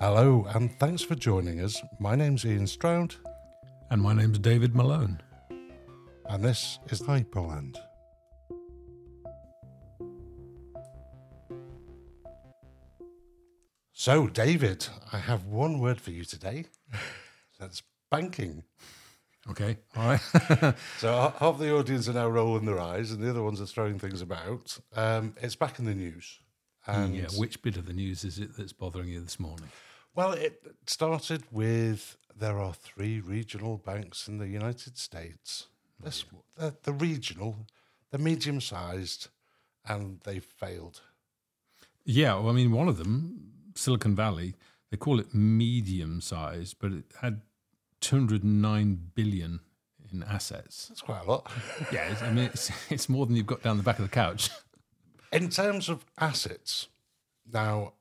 Hello, and thanks for joining us. My name's Ian Stroud, And my name's David Malone. and this is Hyperland. So, David, I have one word for you today. That's banking. Okay. All right. So, half the audience are now rolling their eyes, and the other ones are throwing things about. Um, it's back in the news. And yeah. Which bit of the news is it that's bothering you this morning? Well, it started with there are three regional banks in the United States. This, the, the regional, the medium sized, and they failed. Yeah. Well, I mean, one of them, Silicon Valley, they call it medium sized, but it had 209 billion in assets. That's quite a lot. Yeah. It's, I mean, it's, it's more than you've got down the back of the couch. In terms of assets, now,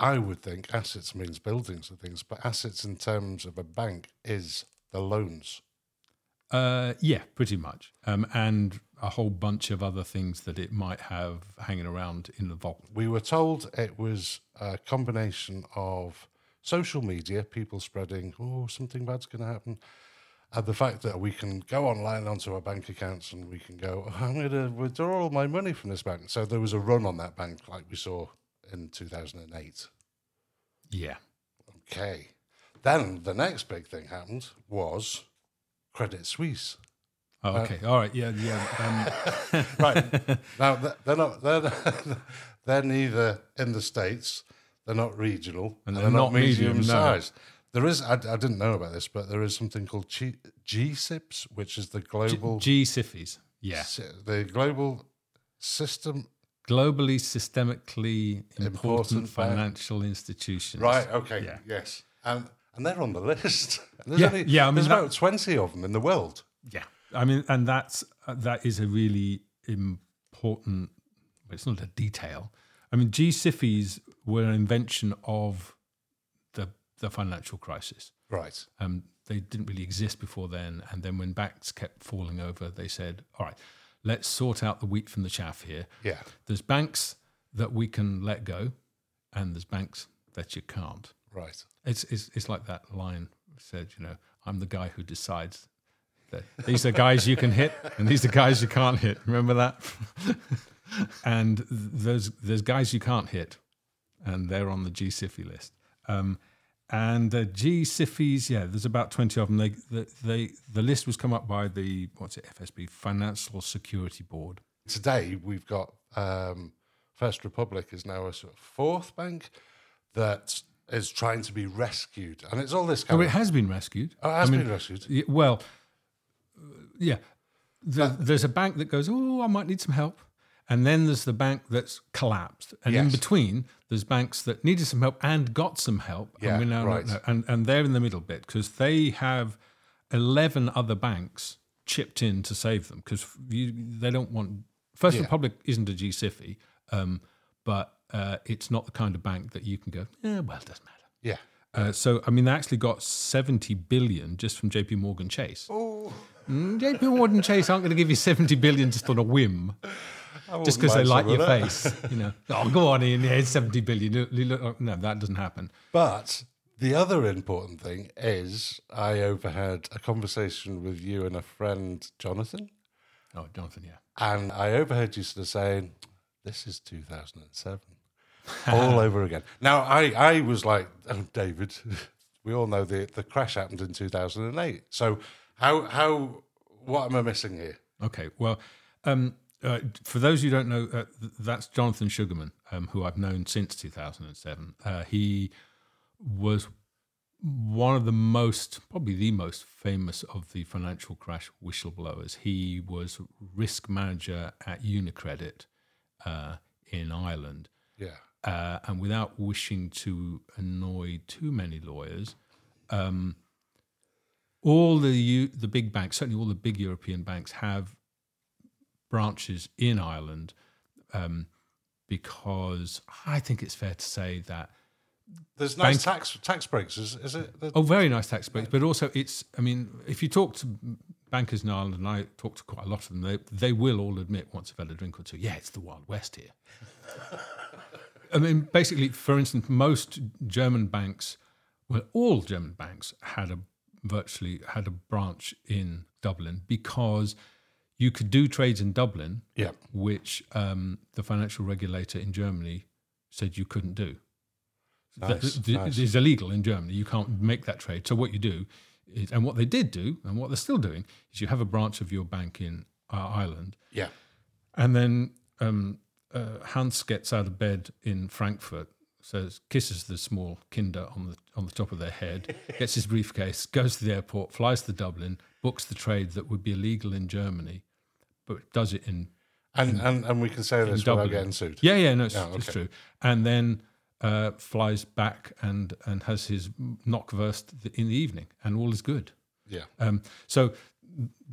I would think assets means buildings and things, but assets in terms of a bank is the loans. Uh, yeah, pretty much. Um, and a whole bunch of other things that it might have hanging around in the vault. We were told it was a combination of social media, people spreading, oh, something bad's going to happen, and the fact that we can go online onto our bank accounts and we can go, "Oh, I'm going to withdraw all my money from this bank. So there was a run on that bank like we saw in 2008. Yeah. Okay. Then the next big thing happened was Credit Suisse. Oh, okay. All right. Yeah. Yeah. Um, Right. now, they're not, they're, they're neither in the States, they're not regional, and they're, not, medium, no. sized. There is, I, I didn't know about this, but there is something called G, GSIPS, which is the global, G Siffies. Yeah. si- the global system. Globally systemically important, Important financial institutions. Right. Okay. Yeah. Yes. And and they're on the list. There's Yeah, only- yeah, I mean, there's that- about twenty of them in the world. Yeah. I mean, and that's uh, that is a really important. It's not a detail. I mean, G Siffies were an invention of the the financial crisis. Right. Um, they didn't really exist before then, and then when banks kept falling over, they said, "All right, let's sort out the wheat from the chaff here." Yeah. There's banks that we can let go, and there's banks that you can't. Right. It's it's it's like that line said, you know, I'm the guy who decides that these are guys you can hit and these are guys you can't hit. Remember that? and there's there's guys you can't hit, and they're on the G Siffy list. Um, and the G Siffies, yeah, there's about twenty of them. They, they they the list was come up by the what's it FSB Financial Security Board. Today we've got um, First Republic is now a sort of fourth bank that is trying to be rescued, and it's all this kind Oh, of. it has been rescued. Oh, it has I mean, been rescued. Well, uh, yeah. The, there's a bank that goes, oh, I might need some help. And then there's the bank that's collapsed. And in between, there's banks that needed some help and got some help. Yeah, and right. And, and they're in the middle bit because they have 11 other banks chipped in to save them because they don't want. First Yeah. Republic isn't a GSIFI, um, but uh, it's not the kind of bank that you can go, yeah, well, it doesn't matter. Yeah. Uh, so, I mean, they actually got 70 billion just from JP Morgan Chase. Oh, Mm, JP Morgan Chase aren't going to give you 70 billion just on a whim, just because they like your face. You know, oh, go on, Ian, yeah, it's 70 billion. You- you look- No, that doesn't happen. But the other important thing is I overheard a conversation with you and a friend, Jonathan, Oh, Jonathan, yeah. and I overheard you sort of saying, "This is 2007." all over again. Now, I, I was like, oh, David, we all know the, the crash happened in 2008. So, how, how, what am I missing here? Okay, well, um, uh, for those who don't know, uh, that's Jonathan Sugarman, um, who I've known since 2007. Uh, he was one of the most, probably the most famous of the financial crash whistleblowers. He was risk manager at Unicredit uh, in Ireland. Yeah. uh, and without wishing to annoy too many lawyers, um, all the U- the big banks, certainly all the big European banks, have branches in Ireland um, because I think it's fair to say that There's nice Bank- tax tax breaks, is, is it? The- oh, very nice tax breaks, but also it's. I mean, if you talk to bankers in Ireland, and I talk to quite a lot of them, they they will all admit once they've had a drink or two, yeah, it's the Wild West here. I mean, basically, for instance, most German banks, well, all German banks had a virtually had a branch in Dublin because you could do trades in Dublin, Yeah. which um, the financial regulator in Germany said you couldn't do. That- Nice, th- nice. It's illegal in Germany. You can't make that trade. So what you do is, and what they did do, and what they're still doing, is you have a branch of your bank in uh, Ireland, Yeah. and then um, uh, Hans gets out of bed in Frankfurt, says kisses the small kinder on the on the top of their head, gets his briefcase, goes to the airport, flies to Dublin, books the trade that would be illegal in Germany, but does it in And, and and we can say this without getting sued. yeah yeah no it's, Yeah, it's true, and then uh, flies back and and has his knockverst in the evening, and all is good. Yeah. Um, so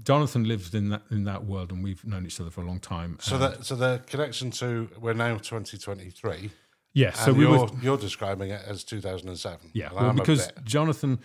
Jonathan lives in that in that world, and we've known each other for a long time. So that so the connection to we're now 2023. yeah, So we you're were you're describing it as 2007. Yeah, well, because Jonathan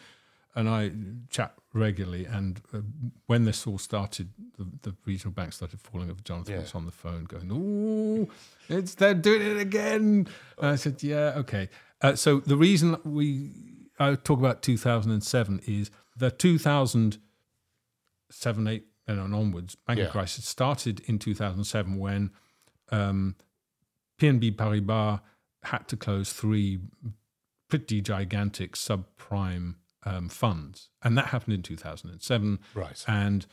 and I chat regularly, and uh, when this all started, the, the regional bank started falling over. Jonathan Yeah. was on the phone going, "Oh, it's they're doing it again." And I said, "Yeah, okay." Uh, so the reason we I talk about 2007 is the 2007, eight, and onwards banking Yeah. crisis started in 2007 when um, BNP Paribas had to close three pretty gigantic subprime um, funds, and that happened in 2007. right. And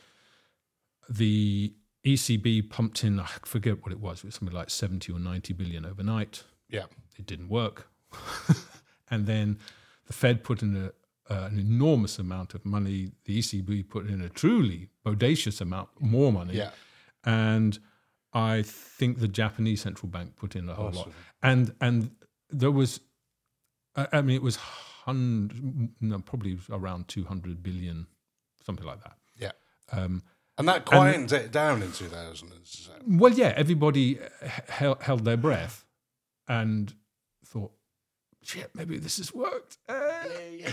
the ECB pumped in, I forget what it was, it was something like 70 or 90 billion overnight. Yeah. It didn't work. and then the Fed put in a, uh, an enormous amount of money. The ECB put in a truly bodacious amount more money. Yeah. And I think the Japanese central bank put in a whole lot. And and there was, I I mean, it was hundred, no, probably around two hundred billion, something like that. Yeah. Um, And that quietened it down in 2000. well, yeah, everybody held, held their breath and thought, "Shit, maybe this has worked." Eh.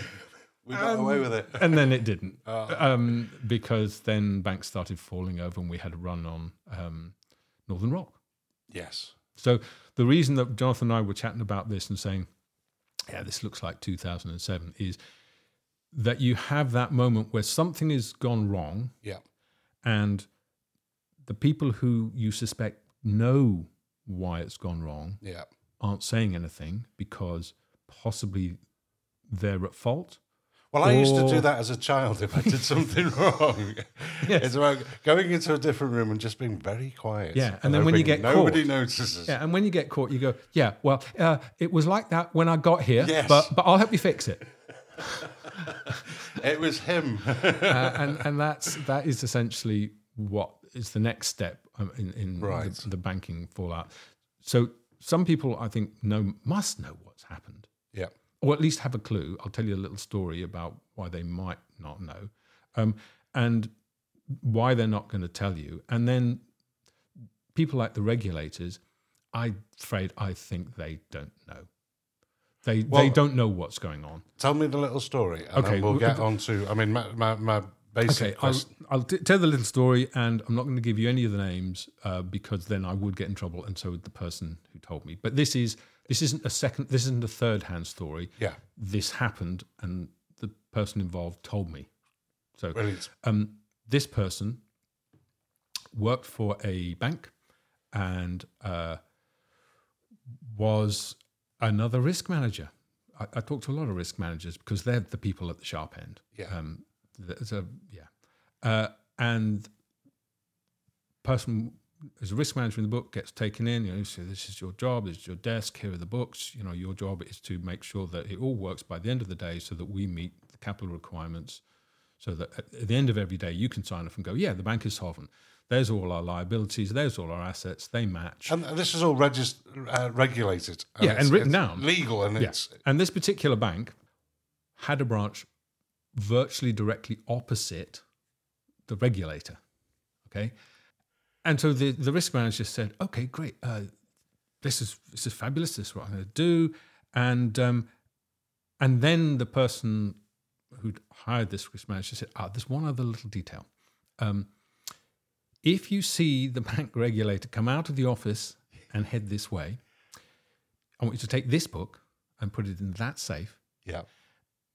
We got away with it. and then it didn't Oh. um, because then banks started falling over and we had a run on um, Northern Rock. Yes. So the reason that Jonathan and I were chatting about this and saying, "Yeah, this looks like 2007," is that you have that moment where something has gone wrong, Yeah. and the people who you suspect know why it's gone wrong Yeah. aren't saying anything because possibly they're at fault. Well, I used to do that as a child if I did something wrong. Yes. It's about going into a different room and just being very quiet. Yeah, and then when you get nobody caught- notices. Yeah, and when you get caught, you go, "Yeah, well, uh, it was like that when I got here, Yes. but but I'll help you fix it." It was him. uh, and and that's that is essentially what is the next step um, in, in Right. the, the banking fallout. So some people, I think, know must know what's happened. Or at least have a clue. I'll tell you a little story about why they might not know, um, and why they're not going to tell you. And then people like the regulators, I'm afraid I think they don't know. They they don't know what's going on. Tell me the little story, and Okay, we'll well, get on to. I mean, my my, my basic Okay, I'll. I'll t- tell the little story, and I'm not going to give you any of the names uh, because then I would get in trouble, and so would the person who told me. But this is this isn't a second, this isn't a third hand story. Yeah, This happened, and the person involved told me. So um, this person worked for a bank and uh, was another risk manager. I, I talk to a lot of risk managers because they're the people at the sharp end. Yeah. Um, a, yeah. Uh, and person as a risk manager in the book gets taken in, you know, so this is your job, this is your desk, here are the books. You know, your job is to make sure that it all works by the end of the day so that we meet the capital requirements so that at the end of every day you can sign off and go, yeah, the bank is solvent. There's all our liabilities. There's all our assets. They match. And this is all regist- uh, regulated. Yeah, and written down. Legal, and yeah. it's And this particular bank had a branch virtually directly opposite the regulator. Okay. And so the, the risk manager said, okay, great. Uh, this is this is fabulous. This is what I'm going to do. And um, and then the person who'd hired this risk manager said, ah, there's one other little detail. Um, if you see the bank regulator come out of the office and head this way, I want you to take this book and put it in that safe, Yeah.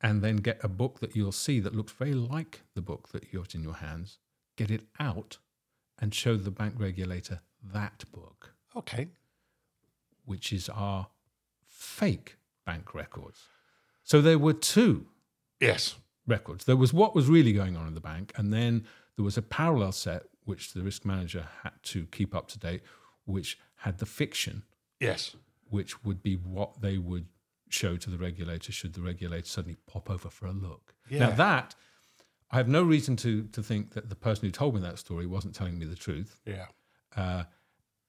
and then get a book that you'll see that looks very like the book that you've got in your hands. Get it out and show the bank regulator that book, Okay. which is our fake bank records. So there were two Yes. records. There was what was really going on in the bank, and then there was a parallel set which the risk manager had to keep up to date, which had the fiction, Yes. which would be what they would show to the regulator should the regulator suddenly pop over for a look. Now that I have no reason to to think that the person who told me that story wasn't telling me the truth. Yeah. Uh,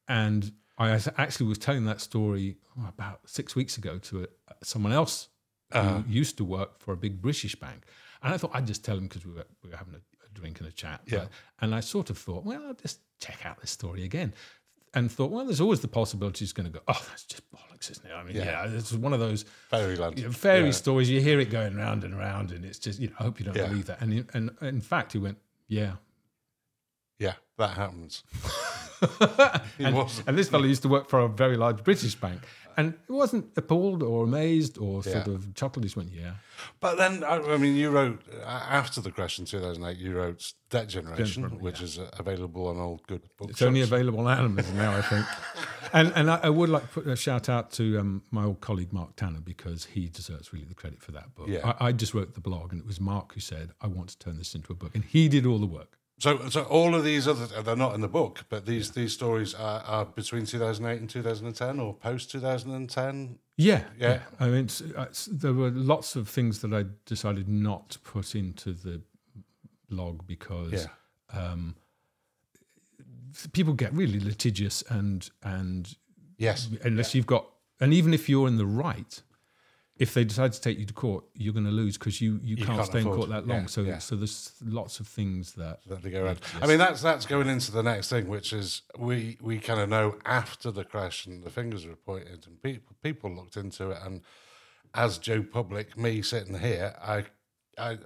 and I actually was telling that story oh, about six weeks ago to a, someone else Uh-huh. who used to work for a big British bank. And I thought I'd just tell him because we were, we were having a, a drink and a chat. Yeah. But- and I sort of thought, well, I'll just check out this story again. And thought, well, there's always the possibility he's going to go, oh, that's just bollocks, isn't it? I mean, Yeah. yeah, it's one of those Fairyland. you know, fairy Yeah. stories. You hear it going round and round, and it's just, you know, I hope you don't Yeah. believe that. And, he- and in fact, he went, yeah, Yeah. That happens. And, and this fellow used to work for a very large British bank. And it wasn't appalled or amazed or sort Yeah. of chuckled. He just went, yeah. But then, I, I mean, you wrote after the crash in 2008. You wrote Debt Generation, Generation, which is uh, available on all good books. It's only available on Amazon now, I think. And and I, I would like to put a shout out to um, my old colleague Mark Tanner because he deserves really the credit for that book. Yeah. I, I just wrote the blog, and it was Mark who said, "I want to turn this into a book," and he did all the work. So, so all of these other they're not in the book, but these these stories are, are between 2008 and 2010 or post 2010. Yeah, Yeah. I mean, it's, it's, there were lots of things that I decided not to put into the blog because Yeah. um, people get really litigious and and Yes. unless you've got and even if you're in the right if they decide to take you to court you're going to lose because you, you, You can't, can't stay in court that long yeah, so yeah. so there's lots of things that that they go around. I mean, that's that's going into the next thing, which is we we kind of know after the crash and the fingers were pointed and people people looked into it, and as Joe Public, me sitting here, I I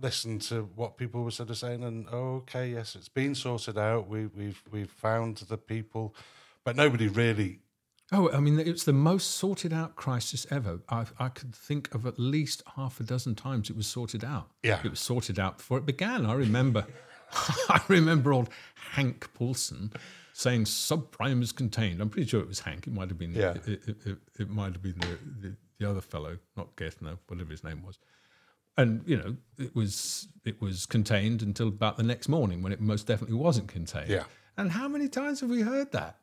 listened to what people were sort of saying, and oh, okay, yes, it's been sorted out. We we've we've found the people, but nobody really. Oh, I mean, it's the most sorted out crisis ever. I, I could think of at least half a dozen times it was sorted out. Yeah. It was sorted out before it began. I remember, I remember old Hank Paulson saying subprime is contained. I'm pretty sure it was Hank. It might have been, Yeah. it, it, it, it might have been the, the, the other fellow, not Geithner, whatever his name was. And you know, it was it was contained until about the next morning when it most definitely wasn't contained. Yeah. And how many times have we heard that?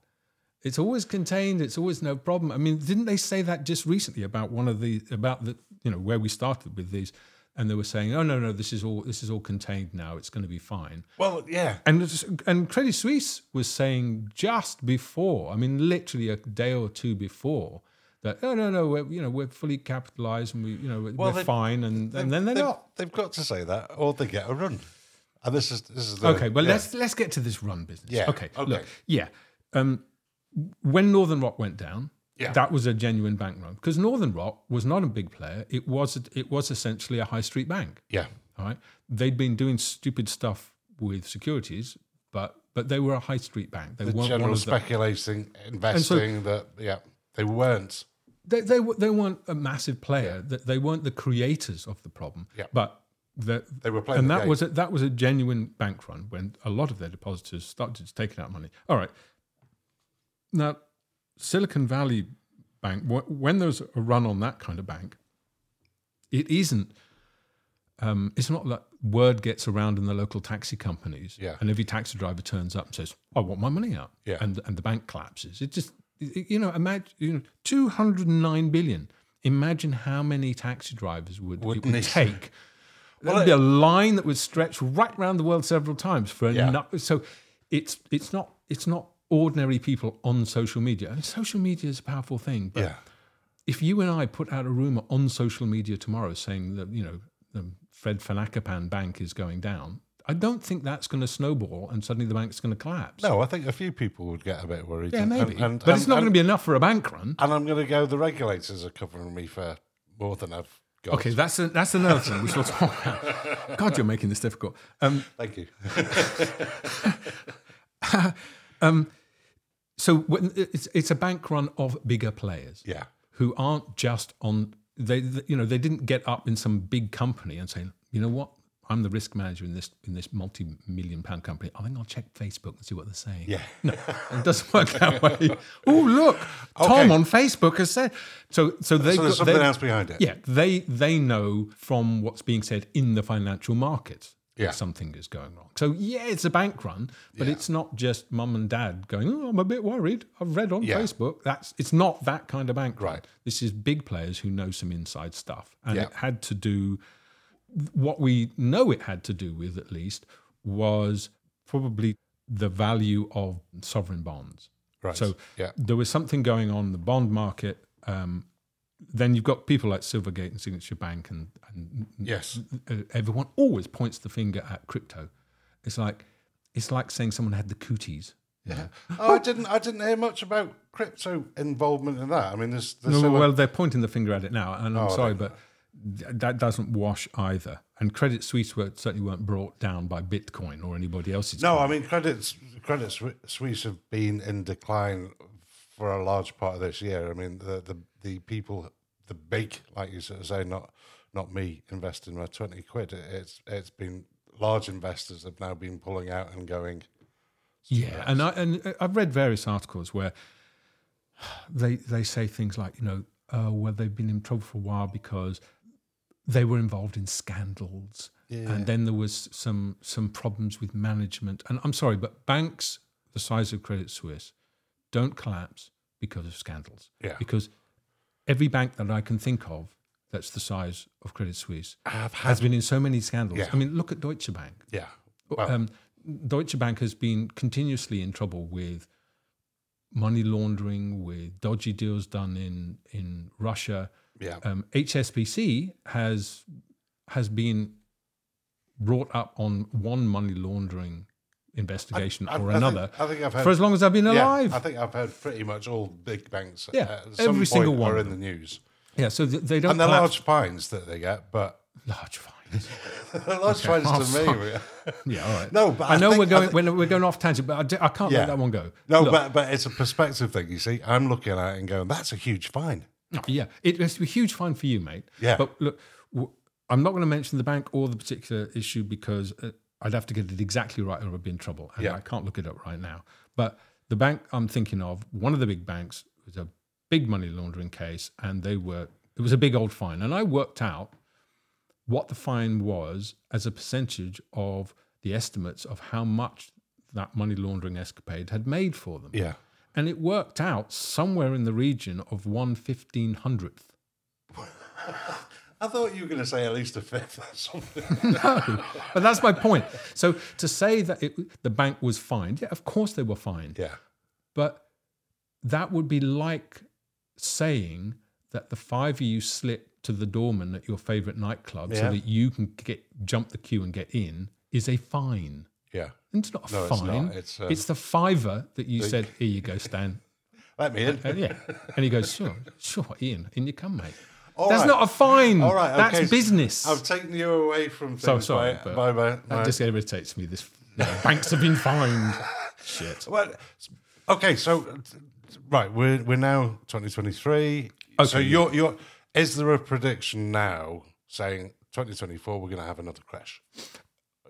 It's always contained. It's always no problem. I mean, didn't they say that just recently about one of the about the you know where we started with these, and they were saying, oh no no this is all this is all contained now. It's going to be fine. Well, yeah, And and Credit Suisse was saying just before, I mean, literally a day or two before. That oh no no we're you know we're fully capitalized and we you know we're, Well, we're fine and, and then they're they've, not They've got to say that, or they get a run. And this is this is the, okay well yeah. let's let's get to this run business Yeah, okay okay. look yeah um when northern rock went down Yeah. that was a genuine bank run because northern rock was not a big player it was it was essentially a high street bank yeah all right they'd been doing stupid stuff with securities but but they were a high street bank they the weren't one general of the, speculating, investing. that yeah, they weren't. they, they, they weren't a massive player. That They weren't the creators of the problem. Yeah. But the, They were playing and the that game. was a, that was a genuine bank run when a lot of their depositors started taking out money. All right. Now, Silicon Valley Bank, when there's a run on that kind of bank, it isn't. Um, it's not that word gets around in the local taxi companies, Yeah. and every taxi driver turns up and says, "I want my money out," Yeah. and and the bank collapses. It just, you know, imagine you know, two hundred and nine billion. Imagine how many taxi drivers would Would take. Well, There'd be a line that would stretch right around the world several times for Yeah. enough. So it's it's not it's not ordinary people on social media. And social media is a powerful thing, but Yeah, if you and I put out a rumor on social media tomorrow saying that you know the Fred Fanakapan Bank is going down, I don't think that's going to snowball and suddenly the bank's going to collapse. no, I think a few people would get a bit worried. yeah, maybe, and- and- but it's not and- going to be enough for a bank run. And I'm going to go. The regulators are covering me for more than I've got. Okay, that's a, that's another thing we shall talk about. God, you're making this difficult. Um, thank you. so when- it's it's a bank run of bigger players. yeah, who aren't just on they you know they didn't get up in some big company and say you know what I'm the risk manager in this in this multi-million pound company. I think I'll check Facebook and see what they're saying. Yeah. No, it doesn't work that way. oh, look, Tom Okay. on Facebook has said so. So they So there's something else behind it. Yeah, they they know from what's being said in the financial markets Yeah. something is going wrong. So yeah, it's a bank run, but Yeah. it's not just mum and dad going. Oh, I'm a bit worried. I've read on Yeah. Facebook. That's it's not that kind of bank run. Right. This is big players who know some inside stuff, and it had to do what we know it had to do with at least was probably the value of sovereign bonds. Right. So yeah. there was something going on in the bond market. Um, then you've got people like Silvergate and Signature Bank, and, and Yes. uh, everyone always points the finger at crypto. It's like it's like saying someone had the cooties. Yeah. Oh, I didn't. I didn't hear much about crypto involvement in that. I mean, there's, there's No, so well, they're pointing the finger at it now, and I'm Oh, sorry, but that doesn't wash either. And Credit Suisse were, certainly weren't brought down by Bitcoin or anybody else's. no. coin. I mean, credit Credit Suisse have been in decline for a large part of this year. I mean, the the, the people, the big, like you sort of say, not not me investing my twenty quid. It, it's it's been large investors have now been pulling out and going. Yeah, and I and uh, I've read various articles where they they say things like you know, well, they've been in trouble for a while because they were involved in scandals, and then there was some some problems with management. And I'm sorry, but banks the size of Credit Suisse don't collapse because of scandals. Yeah. because every bank that I can think of that's the size of Credit Suisse Have has been in so many scandals. Yeah. I mean, look at Deutsche Bank Yeah. Well, um, Deutsche Bank has been continuously in trouble with money laundering, with dodgy deals done in in Russia. yeah. Um, HSBC has has been brought up on one money laundering investigation I- or I think- another I think I've heard for as long as I've been Yeah, alive. I think I've heard pretty much all big banks. Yeah, at some every single one are in the news, yeah, so th- they don't and they're collapse- large fines that they get, but large fines. large fines Oh, to me. Yeah, all right. No, but I I know think- we're going thi- we're, going off tangent, but I, d- I can't Yeah. let that one go. No, Look, but but it's a perspective thing. You see, I'm looking at it and going, "That's a huge fine." Yeah, it, it's a huge fine for you, mate. Yeah. But look, w- I'm not going to mention the bank or the particular issue because uh, I'd have to get it exactly right or I'd be in trouble. And Yeah. I can't look it up right now. But the bank I'm thinking of, one of the big banks, was a big money laundering case, and they were, it was a big old fine. And I worked out what the fine was as a percentage of the estimates of how much that money laundering escapade had made for them Yeah, and it worked out somewhere in the region of one fifteen hundredth. I thought you were going to say at least a fifth or something. No, but that's my point. So to say that it, the bank was fined, yeah, of course they were fined, yeah, but that would be like saying that the fiver you slip to the doorman at your favorite nightclub Yeah. so that you can get jump the queue and get in is a fine. yeah. It's not a No, it's fine. not. It's, uh, it's the fiver that you said, "Here you go, Stan." Let me in. And yeah, and he goes, "Sure, sure, Ian, in you come, mate." All That's right. not a fine. All right, That's okay. business. I've taken you away from things So sorry, by, but by, by, that just irritates me. This banks have been fined. Shit. Well, okay, so right, we're we're now 2023. So Okay. you're you're is there a prediction now saying 2024 we're going to have another crash?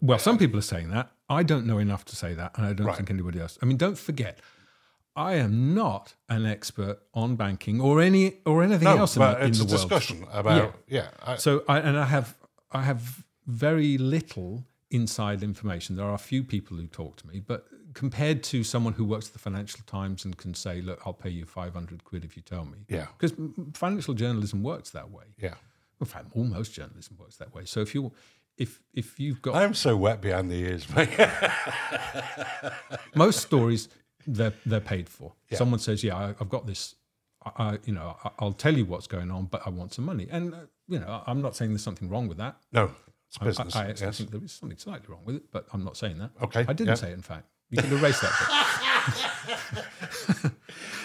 Well, some people are saying that. I don't know enough to say that, and I don't Right. think anybody else. I mean, don't forget, I am not an expert on banking or any or anything No, else in, the, in it's the a world. discussion about yeah. I, So, I, and I have I have very little inside information. There are a few people who talk to me, but compared to someone who works at the Financial Times and can say, "Look, I'll pay you five hundred quid if you tell me," Yeah. because financial journalism works that way. yeah, In fact, almost journalism works that way. So if you if if you've got I'm so wet behind the ears, mate. most stories, they're they're paid for. Someone says, "Yeah, I, I've got this. I, I, you know, I, I'll tell you what's going on, but I want some money." And uh, you know, I'm not saying there's something wrong with that. no, it's I, business. I actually yes. think there is something slightly wrong with it, but I'm not saying that. Okay, I didn't yeah. say it. In fact, you can erase that.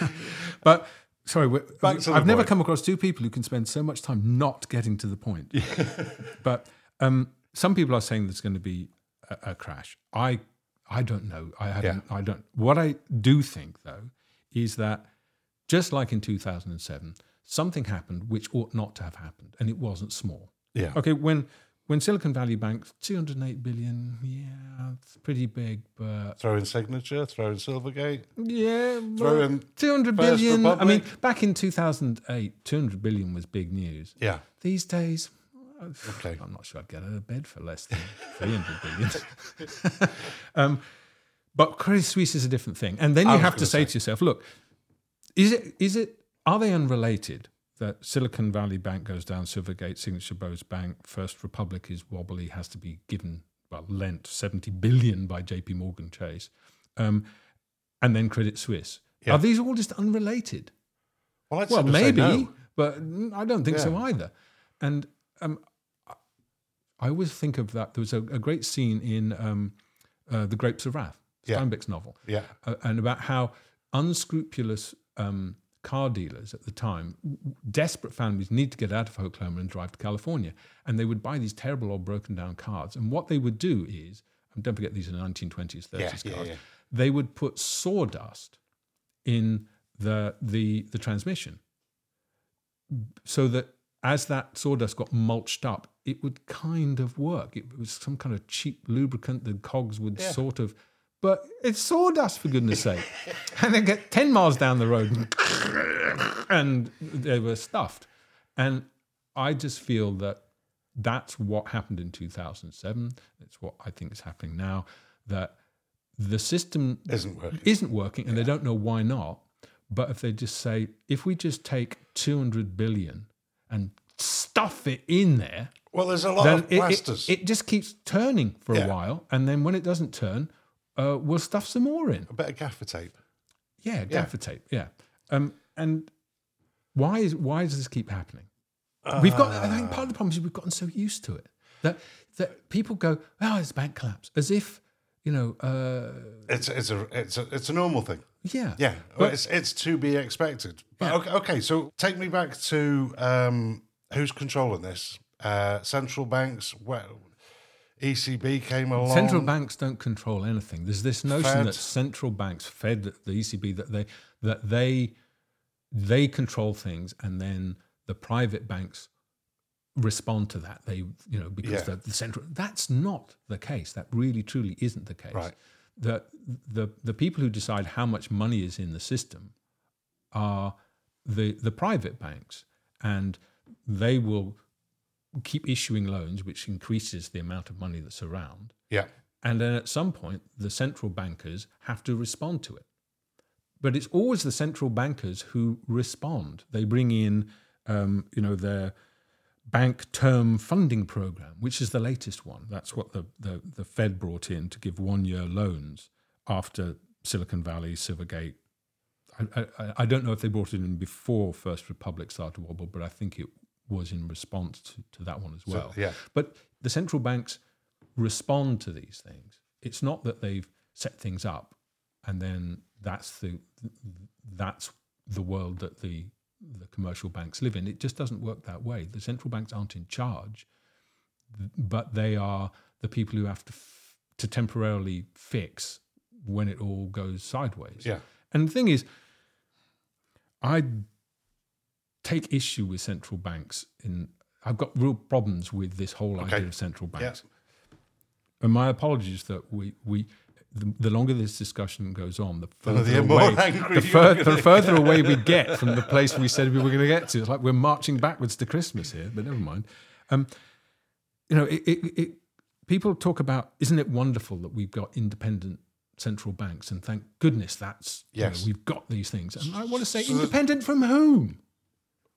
but sorry, I've never point. come across two people who can spend so much time not getting to the point. but um, some people are saying there's going to be a, a crash. I I don't know. I haven't. I don't. What I do think though is that just like in 2007, something happened which ought not to have happened, and it wasn't small. Yeah. Okay, when when Silicon Valley Bank, 208 billion, yeah, it's pretty big, but Throw in signature, throw in Silvergate. yeah, Throw in 200 First billion. I mean, back in 2008, 200 billion was big news. Yeah. These days, Okay. I'm not sure I'd get out of bed for less than 300 billion. um, but Credit Suisse is a different thing. And then you have to say, say. to yourself, look, is it, is it, are they unrelated? That Silicon Valley Bank goes down, Silvergate, Signature Bose Bank, First Republic is wobbly, has to be given, well, lent 70 billion by JP Morgan Chase, um, and then Credit Suisse. Yeah. Are these all just unrelated? Well, Well, maybe, no. but I don't think so either. And um, I- always think of that. There was a, a great scene in um, uh, The Grapes of Wrath, Yeah. Steinbeck's novel, Yeah. uh, and about how unscrupulous um, car dealers at the time, desperate families, need to get out of Oklahoma and drive to California. And they would buy these terrible old broken down cars. And what they would do is, and don't forget these are 1920s, 30s Yeah, cars, yeah, yeah. they would put sawdust in the the the transmission so that as that sawdust got mulched up it would kind of work it was some kind of cheap lubricant the cogs would Yeah. sort of but it's sawdust for goodness sake and they get 10 miles down the road and they were stuffed and i just feel that that's what happened in 2007 it's what i think is happening now that the system Isn't working. isn't working and they don't know why not. But if they just say, if we just take 200 billion and stuff it in there, Well, there's a lot of it, it, blasters. it just keeps turning for Yeah. a while. And then when it doesn't turn, uh, we'll stuff some more in. a bit of gaffer tape. Yeah, gaffer tape. Yeah. Um, and why is why does this keep happening? we've got. I think part of the problem is we've gotten so used to it that that people go, "Oh, it's a bank collapse," as if you know. Uh, It's it's a it's a it's a normal thing. Yeah. Yeah, well, it's it's to be expected. But okay, okay, so take me back to um, who's controlling this? Uh, central banks. Well, ECB came along. Central banks don't control anything. There's this notion Fed. that central banks, Fed, the ECB, that they that they they control things, and then the private banks respond to that. They, you know, because Yeah. the, the central. That's not the case. That really, truly isn't the case. Right. The the the people who decide how much money is in the system are the the private banks, and they will keep issuing loans, which increases the amount of money that's around. Yeah, And then at some point, the central bankers have to respond to it. But it's always the central bankers who respond. They bring in, um, you know, their bank term funding program, which is the latest one. That's what the, the, the Fed brought in to give one year loans after Silicon Valley, Silvergate. I, I, I don't know if they brought it in before First Republic started to wobble, but I think it was in response to, to that one as well. yeah. But the central banks respond to these things. It's not that they've set things up and then that's the that's the world that the the commercial banks live in. It just doesn't work that way. The central banks aren't in charge, but they are the people who have to f- to temporarily fix when it all goes sideways. yeah, And the thing is, I take issue with central banks. In I've got real problems with this whole Okay. idea of central banks. And my apologies that we we the, the longer this discussion goes on, the further the away the, fur- the further away we get from the place we said we were going to get to. It's like we're marching backwards to Christmas here, but never mind. Um, you know, it, it, it, people talk about, isn't it wonderful that we've got independent central banks? And thank goodness that's, you know, Yes. we've got these things. And I want to say, independent from whom?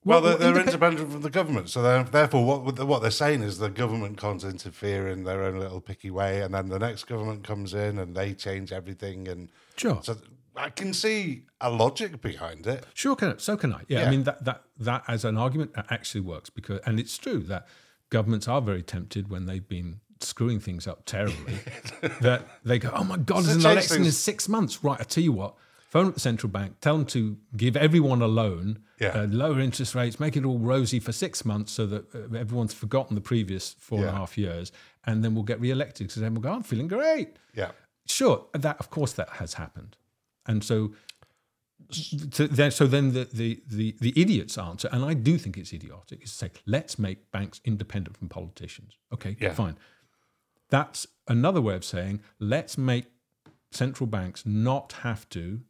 Well, they're, they're independ- independent from the government, so they're, therefore, what what they're saying is the government can't interfere in their own little picky way, and then the next government comes in and they change everything, and Sure. so I can see a logic behind it. Sure, can so can I. Yeah, Yeah. I mean that that that as an argument actually works because, and it's true that governments are very tempted when they've been screwing things up terribly that they go, "Oh my God, there's an election in six months." Right, I tell you what, phone up the central bank, tell them to give everyone a loan, Yeah. uh, lower interest rates, make it all rosy for six months so that uh, everyone's forgotten the previous four and a half years, and then we'll get re-elected because then we'll go, "I'm feeling great." Yeah, Sure, that of course that has happened, and so so then, so then the, the, the, the idiot's answer, and I do think it's idiotic, is to say, let's make banks independent from politicians. Okay, Yeah. fine. That's another way of saying, let's make central banks not have to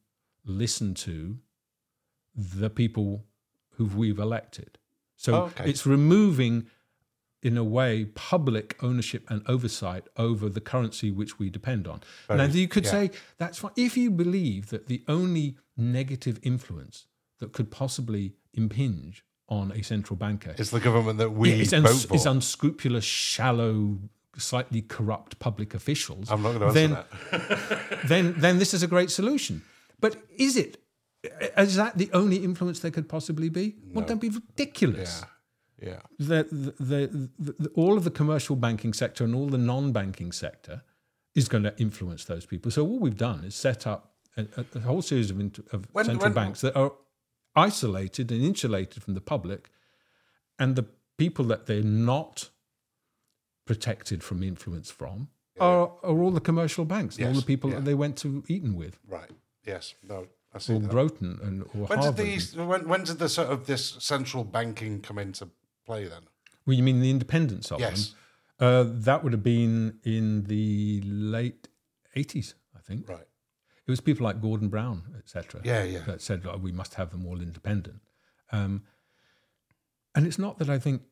listen to the people who we've elected. So Oh, okay. it's removing, in a way, public ownership and oversight over the currency which we depend on. now, you could yeah. say that's fine. If you believe that the only negative influence that could possibly impinge on a central banker is the government that we is, vote uns- for. is unscrupulous, shallow, slightly corrupt public officials, I'm not going to answer then, that. then then this is a great solution. But is it? Uh, is that the only influence there could possibly be? Well, don't be ridiculous. Yeah, yeah. The, the, the, the, all of the commercial banking sector and all the non-banking sector is going to influence those people. So all we've done is set up a, a, whole series of, int- of When- central when- banks that are isolated and insulated from the public, and the people that they're not protected from influence from are, are all the commercial banks and all the people yeah. that they went to Eton with, Right. Yes. No. I see or that. Groton and or When did Harvard. these? When, when did the sort of this central banking come into play? Then. well, you mean the independence of Yes. them? Uh, that would have been in the late 80s, I think. Right. It was people like Gordon Brown, etc. Yeah. Yeah. that said oh, we must have them all independent. Um, and it's not that I think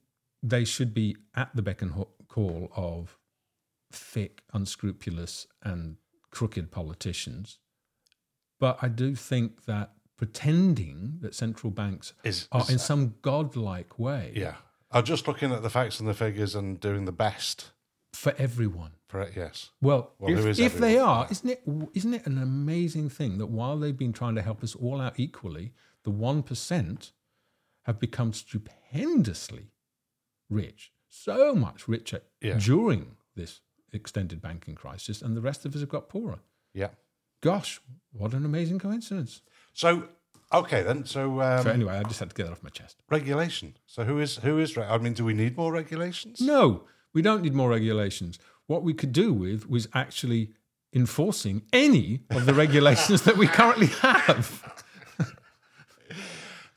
they should be at the beck and ho- call of thick, unscrupulous, and crooked politicians, but I do think that pretending that central banks Is, are is- in some godlike way yeah. I'm just looking at the facts and the figures and doing the best for everyone. for it. Yes. Well, Well, if, if they are, isn't it isn't it an amazing thing that while they've been trying to help us all out equally, the one percent have become stupendously rich, so much richer Yeah. during this extended banking crisis, and the rest of us have got poorer. Yeah. Gosh, what an amazing coincidence! So okay then. So, um, so anyway, I just had to get that off my chest. regulation. So who is who is? I mean, do we need more regulations? No, we don't need more regulations. What we could do with was actually enforcing any of the regulations that we currently have.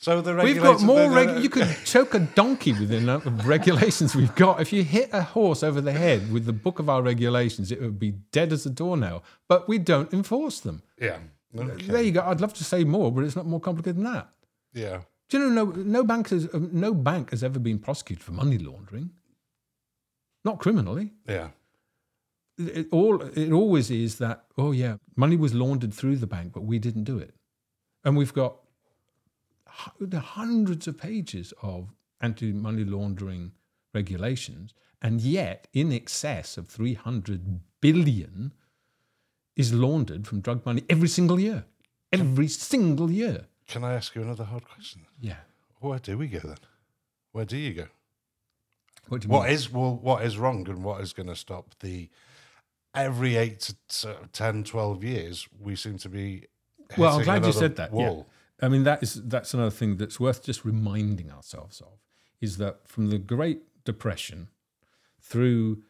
So the We've got more. the- Reg- the- you could choke a donkey with the amount of regulations we've got. If you hit a horse over the head with the book of our regulations, it would be dead as a doornail. But we don't enforce them. yeah. Okay. There you go. I'd love to say more, but it's not more complicated than that. Yeah. Do you know no no bank has um, no bank has ever been prosecuted for money laundering, not criminally. Yeah. It, it all it always is that oh yeah, money was laundered through the bank, but we didn't do it, and we've got hu- hundreds of pages of anti-money laundering regulations, and yet in excess of three hundred billion is laundered from drug money every single year, every single year. Can I ask you another hard question? Yeah. Where do we go then? Where do you go? What do you mean? What is well, what is wrong and what is going to stop the every eight to 10, 12 years we seem to be. Well, I'm glad you said that. yeah. I mean, that is that's another thing that's worth just reminding ourselves of is that from the Great Depression through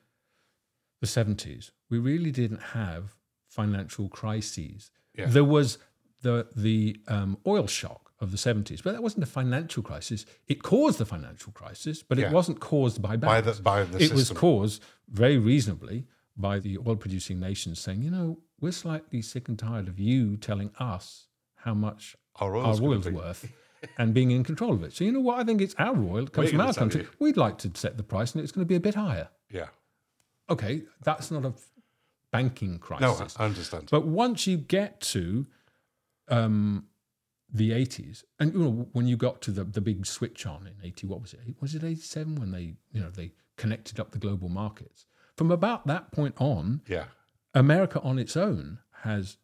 the 70s, we really didn't have financial crises. Yeah. There was the the um, oil shock of the 70s, but that wasn't a financial crisis. It caused the financial crisis, but Yeah. it wasn't caused by banks. by the by the it was caused very reasonably by the oil producing nations saying, you know, we're slightly sick and tired of you telling us how much Our our oil's be- worth and being in control of it. So you know what? I think it's our oil. It comes We're from our country. We'd like to set the price, and it's going to be a bit higher. Yeah. Okay, that's not a banking crisis. No. I understand. But once you get to um, the 80s, and you know when you got to the, the big switch on in 80, what was it? Was it 87 when they you know they connected up the global markets? From about that point on, yeah. America on its own has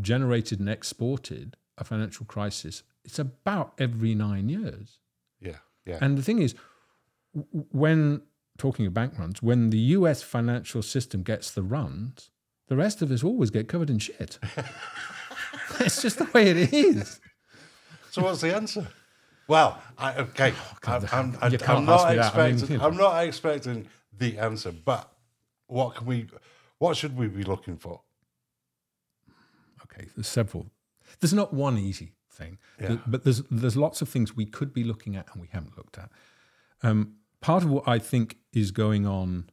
generated and exported a financial crisis. It's about every nine years. Yeah. Yeah. And the thing is, when talking of bank runs, when the US financial system gets the runs, the rest of us always get covered in shit. it's just the way it is. So what's the answer? Well, I, okay, oh, I'm, I'm, I, you can't am not that. I mean, expecting. I'm not expecting the answer, but what can we? What should we be looking for? Okay, there's several. There's not one easy thing, Yeah. But there's there's lots of things we could be looking at and we haven't looked at. Um, part of what I think is going on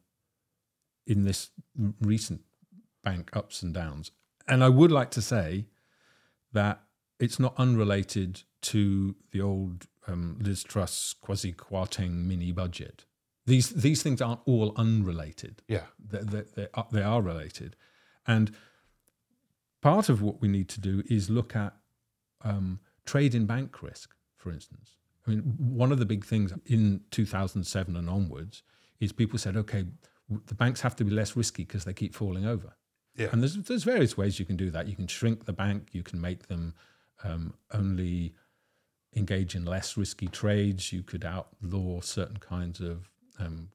in this recent bank ups and downs, and I would like to say that it's not unrelated to the old um, Liz Truss Kwasi Kwarteng mini budget. These these things aren't all unrelated Yeah. they, they, they, are, they are related. And part of what we need to do is look at um, trade in bank risk, for instance. I mean, one of the big things in 2007 and onwards is people said, okay, the banks have to be less risky because they keep falling over. Yeah. And there's, there's various ways you can do that. You can shrink the bank, you can make them um, only engage in less risky trades, you could outlaw certain kinds of um,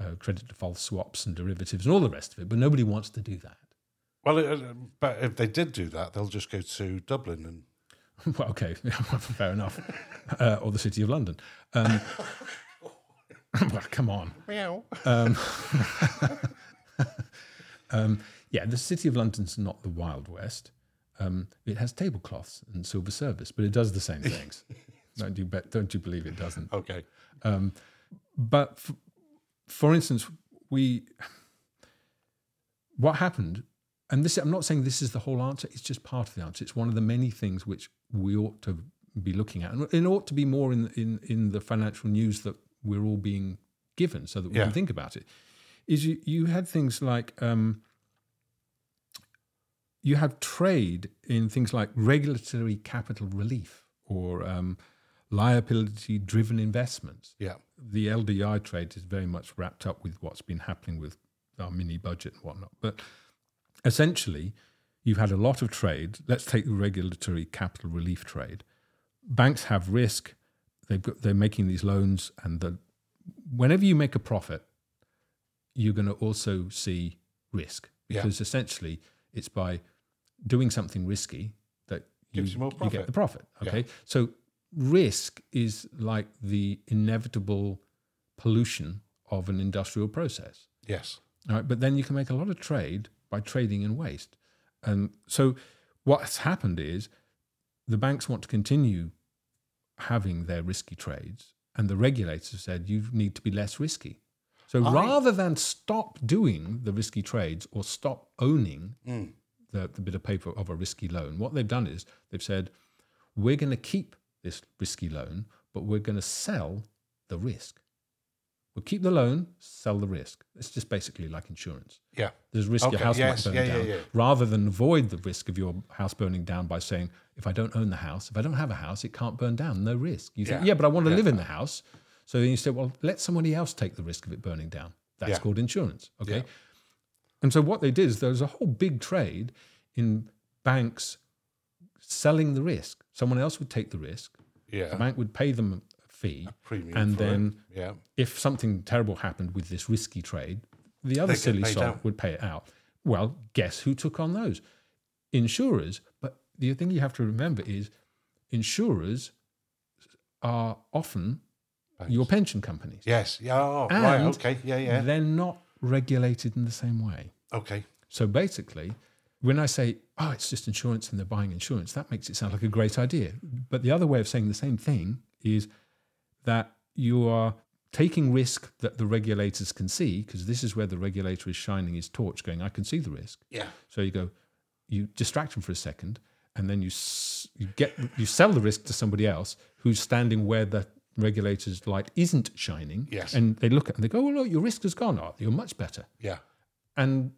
uh, credit default swaps and derivatives and all the rest of it, but nobody wants to do that. Well, it, uh, but if they did do that, they'll just go to Dublin and well, okay, fair enough. Uh, or the City of London. Um, well, come on. meow. Um, um, yeah, the City of London's not the Wild West. Um, it has tablecloths and silver service, but it does the same things. don't you bet? Don't you believe it doesn't? Okay. Um, but f- for instance, we what happened, and this I'm not saying this is the whole answer. It's just part of the answer. It's one of the many things which we ought to be looking at, and it ought to be more in in in the financial news that we're all being given, so that we Yeah. can think about it. Is you you had things like. Um, you have trade in things like regulatory capital relief or um, liability driven investments Yeah. the LDI trade is very much wrapped up with what's been happening with our mini budget and whatnot. But essentially, you've had a lot of trade. Let's take the regulatory capital relief trade. Banks have risk. They've got, they're making these loans, and the, whenever you make a profit, you're going to also see risk Yeah. because essentially it's by doing something risky that you, you you get the profit. Yeah. Okay, so risk is like the inevitable pollution of an industrial process. Yes. All right, but then you can make a lot of trade by trading in waste. And so what's happened is the banks want to continue having their risky trades, and the regulators have said you need to be less risky. So I- rather than stop doing the risky trades or stop owning Mm. the, the bit of paper of a risky loan, what they've done is they've said, we're going to keep this risky loan, but we're going to sell the risk. We'll keep the loan, sell the risk. It's just basically like insurance. Yeah. There's risk Okay, your house yes, might burn yeah, yeah, down, yeah. rather than avoid the risk of your house burning down by saying, if I don't own the house, if I don't have a house, it can't burn down. No risk. You think, Yeah, yeah, but I want to yeah. live in the house. So then you say, well, let somebody else take the risk of it burning down. That's Yeah. called insurance. Okay. Yeah. And so what they did is there was a whole big trade in banks selling the risk. Someone else would take the risk. Yeah. The bank would pay them fee. Premium. and for it. then Yeah. if something terrible happened with this risky trade, the other silly out. would pay it out. Well, guess who took on those? Insurers. But the thing you have to remember is insurers are often your pension companies. Yes. Yeah. Oh, right. And Okay. Yeah. Yeah. They're not regulated in the same way. Okay. So basically, when I say, oh, it's just insurance and they're buying insurance, that makes it sound like a great idea. But the other way of saying the same thing is that you are taking risk that the regulators can see, because this is where the regulator is shining his torch, going, I can see the risk. Yeah. So you go, you distract them for a second, and then you s- you get you sell the risk to somebody else who's standing where the regulator's light isn't shining. Yes. And they look at it and they go, oh, look, your risk has gone up. You're much better Yeah. and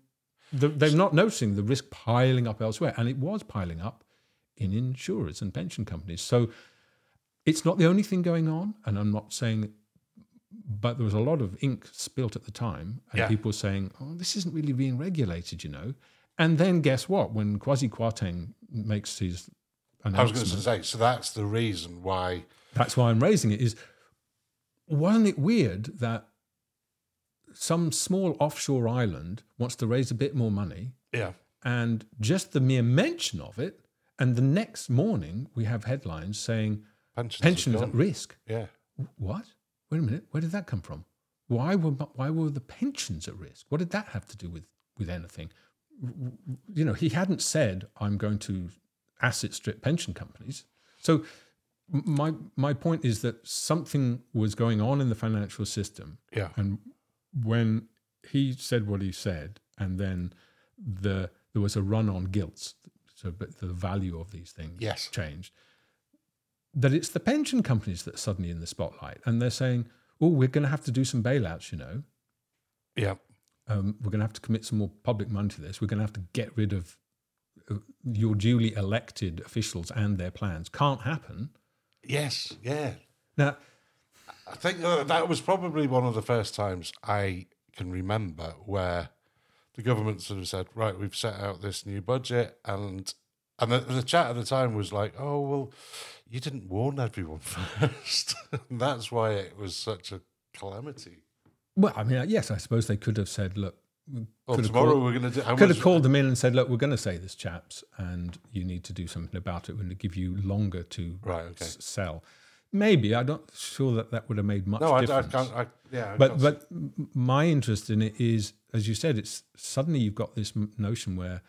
the, they're not noticing the risk piling up elsewhere, and it was piling up in insurers and pension companies. So it's not the only thing going on, and I'm not saying, but there was a lot of ink spilt at the time, and Yeah. people saying, "Oh, this isn't really being regulated," you know. And then guess what? When Kwasi Kwarteng makes his I was going to say. So that's the reason why. that's why I'm raising it. Is wasn't it weird that some small offshore island wants to raise a bit more money, Yeah. and just the mere mention of it, and the next morning we have headlines saying Pensions. pensions at risk. Yeah. What? Wait a minute. Where did that come from? Why were why were the pensions at risk? What did that have to do with with anything? You know, he hadn't said I'm going to asset strip pension companies. So my my point is that something was going on in the financial system, Yeah. and when he said what he said, and then the there was a run on gilts, so but the value of these things Yes. changed. That it's the pension companies that are suddenly in the spotlight, and they're saying, "Oh, we're going to have to do some bailouts," you know Yeah. um, we're going to have to commit some more public money to this. We're going to have to get rid of uh, your duly elected officials and their plans. Can't happen. Yes. Yeah. Now, I think uh, that was probably one of the first times I can remember where the government sort of said, "Right, we've set out this new budget," and and the, the chat at the time was like, "Oh well, you didn't warn everyone first. that's why it was such a calamity." well, I mean, uh, yes, I suppose they could have said, look, Well, Could have tomorrow called- we're going to do. how could have called them in and said, look, we're going to say this, chaps, and you need to do something about it. We're going to give you longer to Right. Okay. s- sell. Maybe I'm not sure that that would have made much No, I, I can't. I, yeah. I but but my interest in it is, as you said, it's suddenly you've got this m- notion where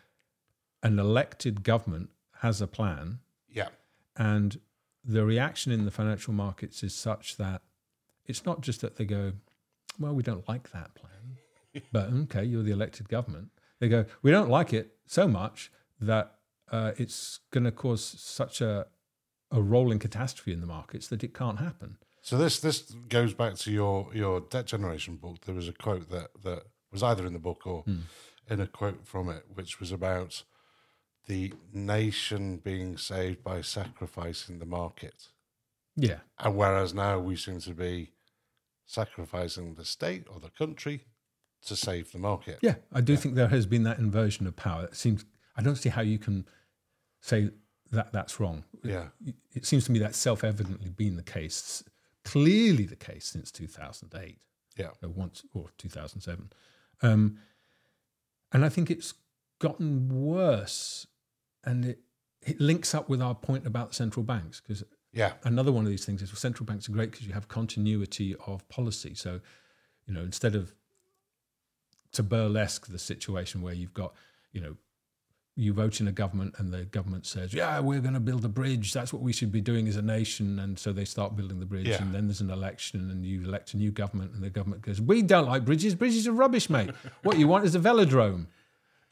an elected government has a plan, yeah. and the reaction in the financial markets is such that it's not just that they go, "Well, we don't like that plan," but okay, you're the elected government. They go, "We don't like it so much that uh, it's going to cause such a a rolling catastrophe in the markets that it can't happen." So this this goes back to your your debt generation book. There was a quote that that was either in the book or in a quote from it, which was about the nation being saved by sacrificing the market, Yeah, and whereas now we seem to be sacrificing the state or the country to save the market. Yeah, I do think there has been that inversion of power. It seems I don't see how you can say that that's wrong. Yeah. It seems to me that's self-evidently been the case, clearly the case since 2008, Yeah. or once or 2007, um, and I think it's gotten worse, and it it links up with our point about central banks because Yeah. another one of these things is well, central banks are great because you have continuity of policy. So, you know, instead of to burlesque the situation where you've got, you know, you vote in a government and the government says, yeah, we're going to build a bridge. That's what we should be doing as a nation. And so they start building the bridge. Yeah. And then there's an election and you elect a new government and the government goes, we don't like bridges. Bridges are rubbish, mate. what you want is a velodrome.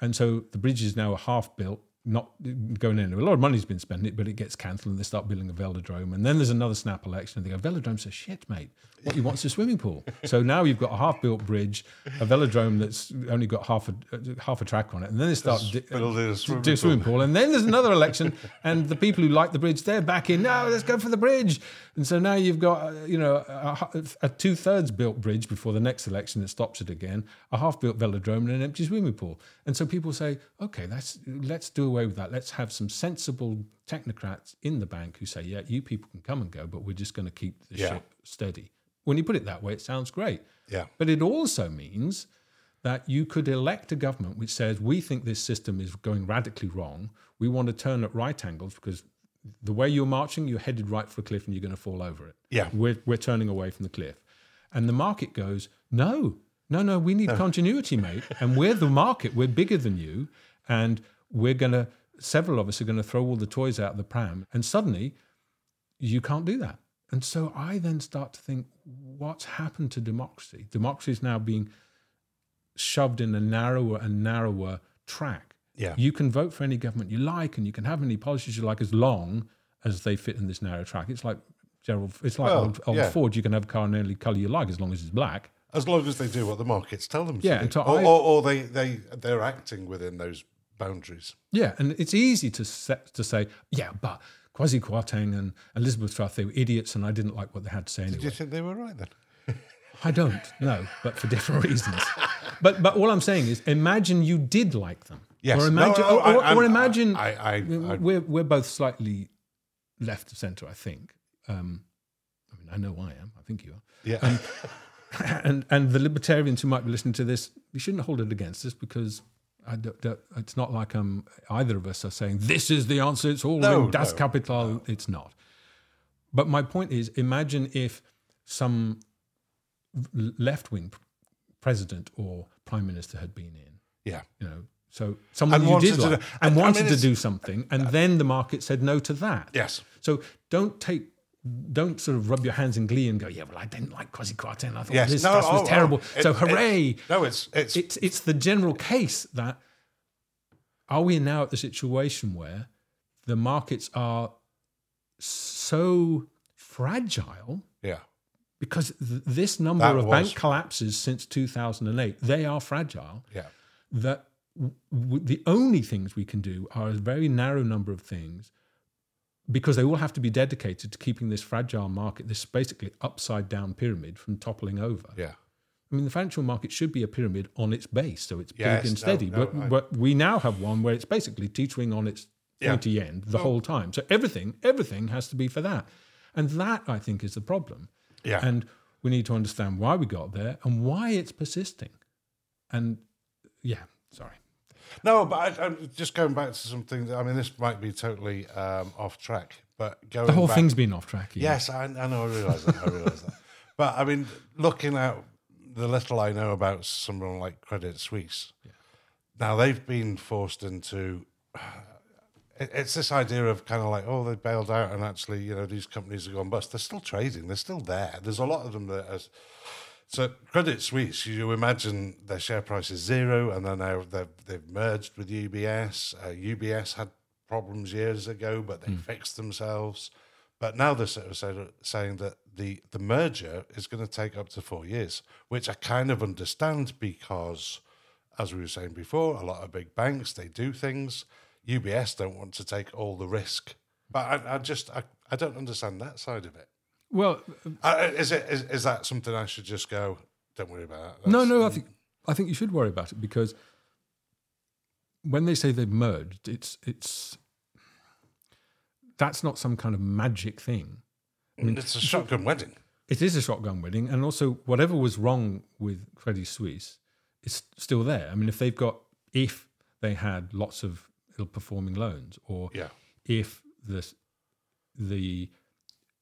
And so the bridge is now half built, not going in. A lot of money's been spent, it, but it gets cancelled and they start building a velodrome. And then there's another snap election and they go, velodrome's a shit, mate. What you want is a swimming pool. So now you've got a half built bridge, a velodrome that's only got half a uh, half a track on it. And then they start di- building a swimming do a swimming pool. And then there's another election, and the people who like the bridge, they're back in. No, let's go for the bridge. And so now you've got, uh, you know, a, a two thirds built bridge before the next election that stops it again, a half built velodrome, and an empty swimming pool. And so people say, okay, let's let's do away with that. Let's have some sensible technocrats in the bank who say, yeah, you people can come and go, but we're just going to keep the Yeah. ship steady. When you put it that way, it sounds great. Yeah. But it also means that you could elect a government which says, we think this system is going radically wrong. We want to turn at right angles because the way you're marching, you're headed right for a cliff and you're going to fall over it. Yeah. We're, we're turning away from the cliff. And the market goes, no, no, no, we need oh. continuity, mate. And we're the market, we're bigger than you. And we're going to, several of us are going to throw all the toys out of the pram. And suddenly, you can't do that. And so I then start to think, what's happened to democracy? Democracy is now being shoved in a narrower and narrower track. Yeah. You can vote for any government you like, and you can have any policies you like as long as they fit in this narrow track. It's like Gerald. It's like Well, old, old yeah. Ford. You can have a car in any color you like as long as it's black. As long as they do what the markets tell them Yeah, to do. so or, I- or, or they, they, they're acting within those boundaries. Yeah, and it's easy to set, to say, yeah, but Kwasi Kwarteng and Elizabeth Truss, they were idiots, and I didn't like what they had to say Did you anyway. think they were right then? I don't know, but for different reasons. But but all I'm saying is, imagine you did like them. Yes. Or imagine, no, or, or, I'm- or imagine I- I- I- we're we're both slightly left of centre, I think. Um, I mean, I know I am. I think you are. Yeah. and and the libertarians who might be listening to this, you shouldn't hold it against us because I don't, don't- it's not like um, either of us are saying this is the answer. It's all No, in Das no, Kapital. It's not. But my point is, imagine if some left wing president or prime minister had been in, yeah. you know, So someone you wanted did to like, do- and I- I wanted mean, to do something, and then the market said no to that. Yes. So don't take, don't sort of rub your hands in glee and go, yeah, well, I didn't like Kwasi Kwarteng. I thought Yes. this No, stuff oh, was oh, oh terrible. Oh. it- so it- hooray! No, it's it's it's it's the general case that are we now at the situation where the markets are so fragile yeah. because th- this number That of was- bank collapses since 2008 they are fragile Yeah. that w- w- the only things we can do are a very narrow number of things because they all have to be dedicated to keeping this fragile market this basically upside down pyramid from toppling over Yeah. I mean, the financial market should be a pyramid on its base, so it's Yes, big and steady. no, but, I- but we now have one where it's basically teetering on its Yeah. pointy end the whole time. So everything, everything has to be for that, and that I think is the problem. Yeah. And we need to understand why we got there and why it's persisting. And yeah, sorry. No, but I, I'm just going back to something. That, I mean, this might be totally um, off track, but going The whole back, thing's been off track. Ian. Yes, I, I know. I realise that. I realise that. But I mean, looking at the little I know about someone like Credit Suisse, now they've been forced into. it- It's this idea of kind of like, oh, they bailed out, and actually, you know, these companies have gone bust. They're still trading. They're still there. There's a lot of them that. Are, so Credit Suisse, you imagine their share price is zero, and then now they've, they've merged with UBS. Uh, UBS had problems years ago, but they fixed themselves. But now they're sort of say- saying that the, the merger is going to take up to four years, which I kind of understand because, as we were saying before, a lot of big banks they do things. UBS don't want to take all the risk, but I, I just I, I don't understand that side of it. Well, Uh, is it is, is that something I should just go? Don't worry about that. no, no. I think I think you should worry about it because when they say they've merged, it's it's that's not some kind of magic thing. I mean, it's a shotgun wedding. It is a shotgun wedding, and also whatever was wrong with Credit Suisse is still there. I mean, if they've got, if they had lots of ill-performing loans, or Yeah. if the the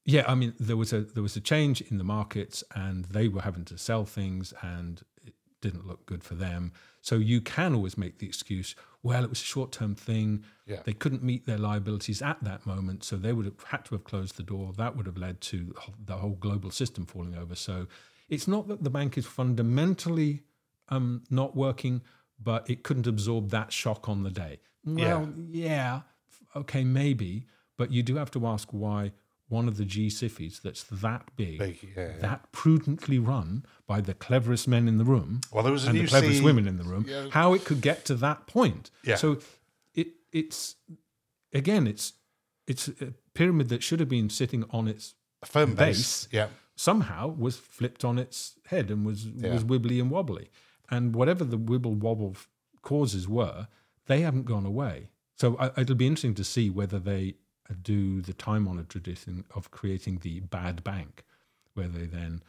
yeah, I mean, there was a there was a change in the markets, and they were having to sell things, and it didn't look good for them. So you can always make the excuse, well, it was a short term thing. Yeah. They couldn't meet their liabilities at that moment, so they would have had to have closed the door. That would have led to the whole global system falling over. So it's not that the bank is fundamentally um, not working, but it couldn't absorb that shock on the day. Well, yeah, okay, maybe, but you do have to ask why one of the G SIFIs that's that big, Big, yeah, yeah. that prudently run by the cleverest men in the room, Well, there was a and new the cleverest C- women in the room, Yeah. how it could get to that point. Yeah. So it it's again it's it's a pyramid that should have been sitting on its firm base. base. Yeah, somehow was flipped on its head and was was wibbly and wobbly. And whatever the wibble wobble causes were, they haven't gone away. So I, it'll be interesting to see whether they do the time honored tradition of creating the bad bank, where they then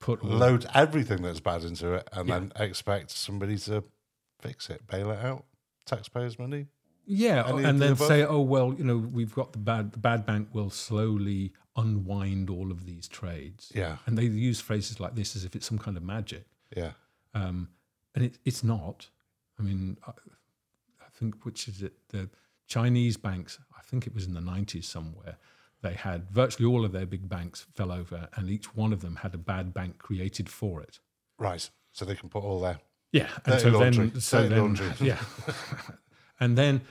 put all load everything that's bad into it, and then expect somebody to fix it, bail it out, taxpayers' money. Yeah, Any and then above? say, oh well, you know, we've got the bad. The bad bank will slowly unwind all of these trades. Yeah, and they use phrases like this as if it's some kind of magic, yeah, um, and it, it's not. I mean, I, I think which is it? The Chinese banks. I think it was in the nineties somewhere. They had virtually all of their big banks fell over, and each one of them had a bad bank created for it. right. So they can put all their Yeah, and Dirty so laundry. then, so Dirty then, laundry. yeah, and then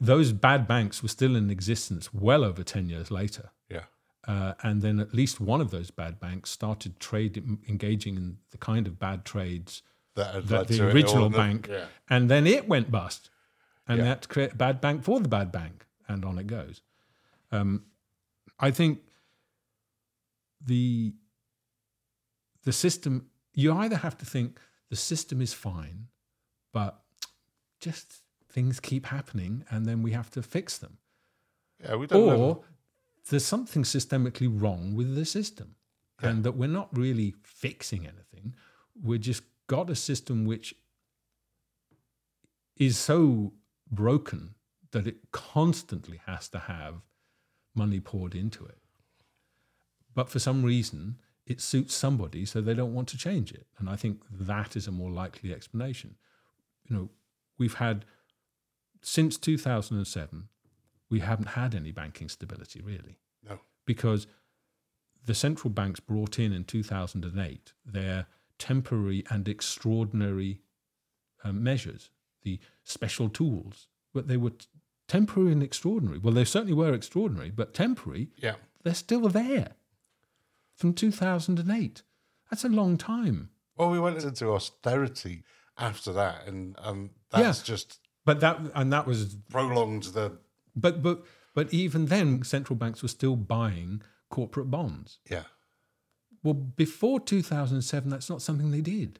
those bad banks were still in existence well over ten years later. yeah, Uh, and then at least one of those bad banks started trade engaging in the kind of bad trades that that the original bank, Yeah, and then it went bust, and Yeah. they had to create a bad bank for the bad bank, and on it goes. Um, I think the the system you either have to think the system is fine, but just things keep happening, and then we have to fix them yeah. We don't know. or there's something systemically wrong with the system and that we're not really fixing anything we've just got a system which is so broken that it constantly has to have money poured into it. But for some reason it suits somebody so they don't want to change it. And i think that is a more likely explanation. You know we've had since 2007, we haven't had any banking stability really. No. because the central banks brought in in 2008 their temporary and extraordinary um, measures, the special tools, but they were t- temporary and extraordinary. Well, they certainly were extraordinary, but temporary, Yeah. they're still there from 2008. That's a long time. Well, we went into austerity after that, and and that's Yeah. just But that and that was prolonged the but but but even then central banks were still buying corporate bonds. yeah. Well, before 2007, that's not something they did.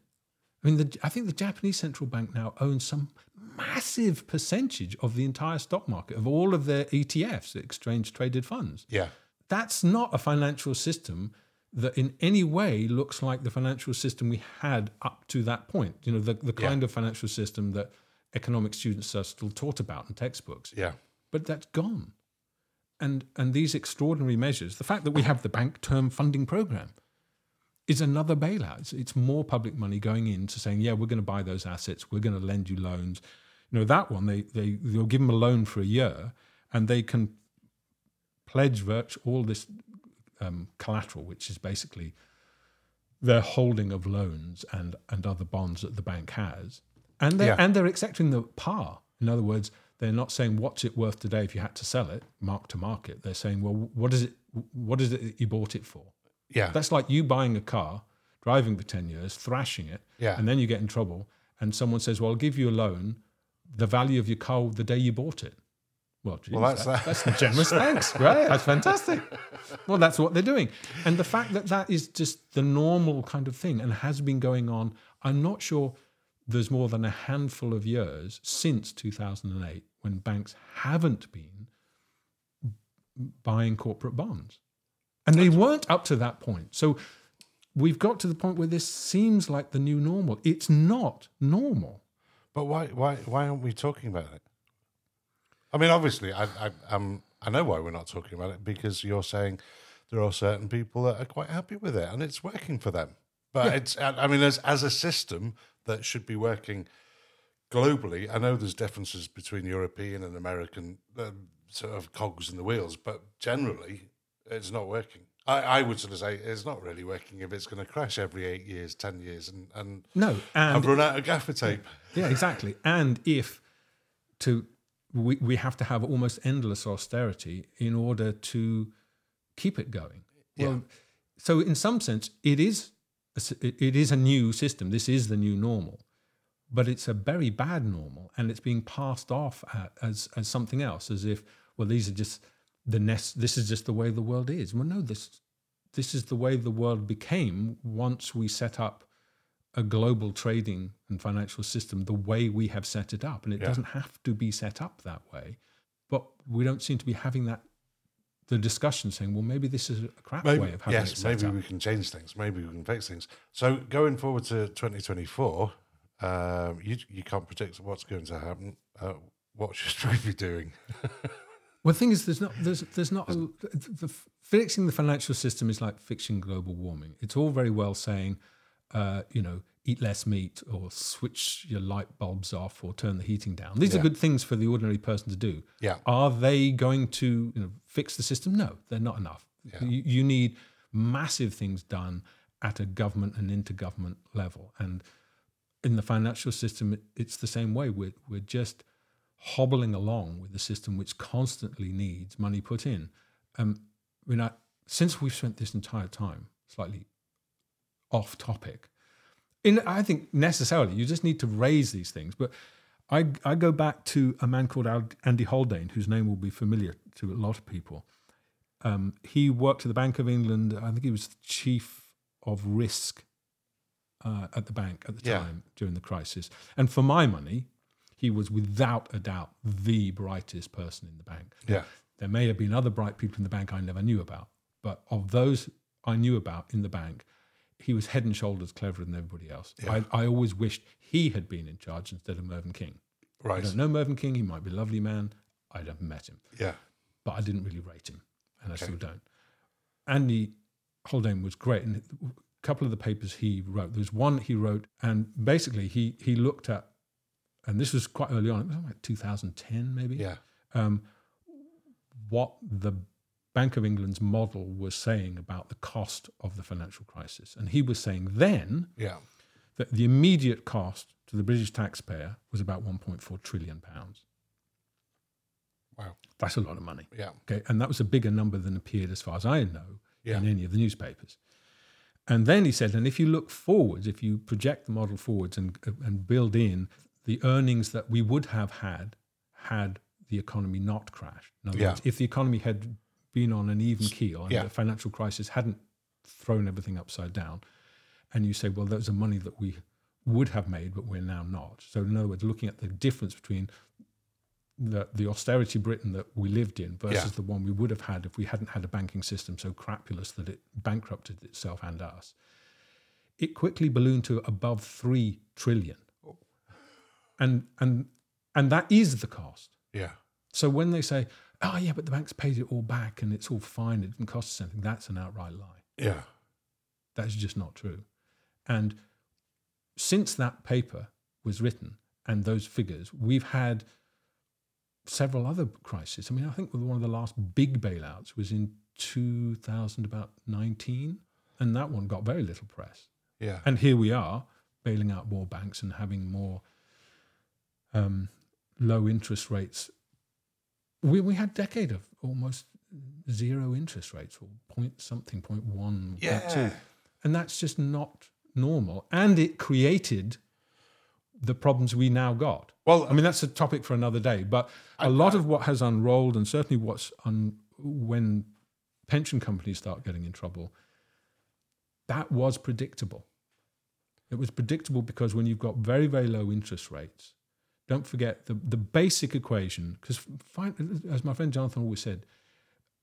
I mean, the, I think the Japanese central bank now owns some massive percentage of the entire stock market, of all of their ETFs, exchange traded funds. Yeah. That's not a financial system that in any way looks like the financial system we had up to that point. You know, the, the kind of financial system that economic students are still taught about in textbooks Yeah. but that's gone. And and these extraordinary measures, the fact that we have the bank term funding program, is another bailout. It's, it's more public money going in to saying, yeah, we're going to buy those assets, we're going to lend you loans. You know that one, they they they'll give them a loan for a year, and they can pledge virtually all this um, collateral, which is basically their holding of loans and and other bonds that the bank has, and they Yeah. and they're accepting the par. In other words, they're not saying what's it worth today if you had to sell it, mark to market. They're saying, well, what is it? What is it that you bought it for? Yeah. That's like you buying a car, driving for ten years, thrashing it, Yeah. and then you get in trouble, and someone says, well, I'll give you a loan, the value of your car the day you bought it. Well, geez, Well, that's that- that. that's generous. Thanks. Great. That's fantastic. Well, that's what they're doing. And the fact that that is just the normal kind of thing and has been going on, I'm not sure there's more than a handful of years since 2008 when banks haven't been buying corporate bonds. And they weren't up to that point. So we've got to the point where this seems like the new normal. It's not normal. But why why why aren't we talking about it? I mean, obviously, I I um I know why we're not talking about it because you're saying there are certain people that are quite happy with it and it's working for them. But it's I mean, as as a system that should be working globally, I know there's differences between European and American um, sort of cogs in the wheels, but generally, it's not working. I, I would sort of say it's not really working if it's going to crash every eight years, ten years, and and No. And I've run out of gaffer tape. Yeah, exactly. And if to we, we have to have almost endless austerity in order to keep it going. Well, so in some sense, it is a it is a new system. This is the new normal, but it's a very bad normal, and it's being passed off a- as as something else, as if well, these are just the nest. This is just the way the world is. Well, no, this this is the way the world became once we set up a global trading and financial system the way we have set it up. And it Yeah. doesn't have to be set up that way. But we don't seem to be having that the discussion saying, well, maybe this is a crap Maybe, way of having it yes, set maybe up. we can change things. Maybe we can fix things. So going forward to 2024, um, you you can't predict what's going to happen. Uh, what should we be doing? Well, the thing is, there's not, there's, there's not, a, the, fixing the financial system is like fixing global warming. It's all very well saying, uh, you know, eat less meat or switch your light bulbs off or turn the heating down. These are good things for the ordinary person to do. Yeah. Are they going to you know, fix the system? No, they're not enough. You, you need massive things done at a government and intergovernment level. And in the financial system, it, it's the same way. We're, we're just hobbling along with the system which constantly needs money put in. Um, I mean, I, since we've spent this entire time slightly off topic, in I think necessarily you just need to raise these things. But I I go back to a man called Andy Haldane, whose name will be familiar to a lot of people. Um, he worked at the Bank of England. I think he was the chief of risk uh, at the bank at the Yeah. time during the crisis. And for my money, he was without a doubt the brightest person in the bank. Yeah. There may have been other bright people in the bank I never knew about, but of those I knew about in the bank, he was head and shoulders cleverer than everybody else. I, I always wished he had been in charge instead of Mervyn King. I Right. don't know Mervyn King. He might be a lovely man. I'd have met him, Yeah. but I didn't really rate him, and I still don't. Andy Haldane was great, and a couple of the papers he wrote. there was one he wrote, and basically he he looked at and this was quite early on, it was like 2010 maybe, Yeah. um, what the Bank of England's model was saying about the cost of the financial crisis. And he was saying then Yeah. that the immediate cost to the British taxpayer was about 1.4 trillion pounds. Wow. That's a lot of money. Yeah. Okay, and that was a bigger number than appeared, as far as I know, Yeah. in any of the newspapers. And then he said, and if you look forwards, if you project the model forwards and and build in the earnings that we would have had had the economy not crashed. In other Yeah. words, if the economy had been on an even keel and Yeah. the financial crisis hadn't thrown everything upside down, and you say, well, those are money that we would have made, but we're now not. So, in other words, looking at the difference between the, the austerity Britain that we lived in versus Yeah. the one we would have had if we hadn't had a banking system so crapulous that it bankrupted itself and us, it quickly ballooned to above three trillion. And and and that is the cost. Yeah. So when they say, "Oh yeah, but the banks paid it all back and it's all fine, it didn't cost us anything," that's an outright lie. Yeah. That's just not true. And since that paper was written and those figures, we've had several other crises. I mean, I think one of the last big bailouts was in 2000, about 19, and that one got very little press. Yeah. And here we are bailing out more banks and having more um, low interest rates. We, we had a decade of almost zero interest rates or point something, point one, point two. Yeah. And that's just not normal. And it created the problems we now got. Well, I mean, that's a topic for another day. But a lot of what has unrolled, and certainly what's un, when pension companies start getting in trouble, that was predictable. It was predictable because when you've got very, very low interest rates, don't forget the, the basic equation, because as my friend Jonathan always said,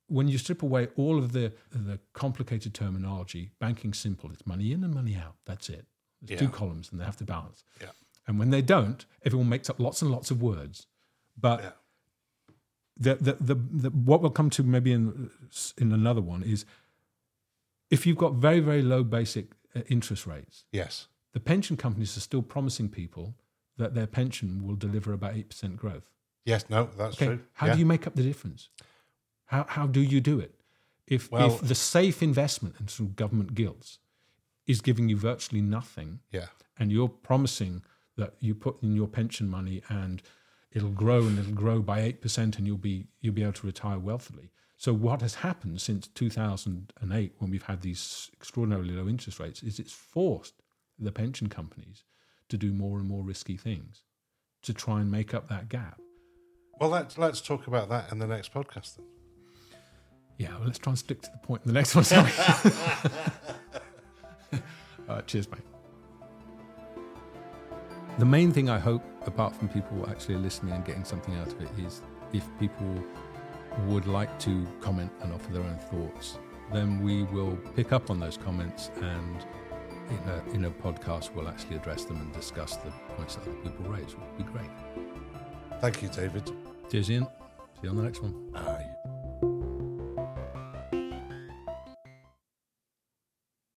when you strip away all of the, the complicated terminology, banking's simple. It's money in and money out. That's it. There's two columns and they have to balance. Yeah. And when they don't, everyone makes up lots and lots of words. But Yeah. the, the, the, the, what we'll come to maybe in, in another one is if you've got very, very low basic uh, interest rates, Yes. the pension companies are still promising people that their pension will deliver about 8% growth. Yes. No, that's Okay, true. how yeah. do you make up the difference? How, how do you do it? If, Well- if the safe investment and through government gilts is giving you virtually nothing, Yeah. and you're promising that you put in your pension money and it'll grow and it'll grow by 8% and you'll be you'll be able to retire wealthily. So what has happened since 2008 when we've had these extraordinarily low interest rates is it's forced the pension companies to do more and more risky things to try and make up that gap. Well, let's let's talk about that in the next podcast then. Yeah, well, let's try and stick to the point in the next one. Sorry. uh, cheers, mate. The main thing I hope, apart from people actually listening and getting something out of it, is if people would like to comment and offer their own thoughts, then we will pick up on those comments and in a, in a podcast we'll actually address them and discuss the points that other people raise. It would be great. Thank you, David. Cheers, Ian. See you on the next one. Bye.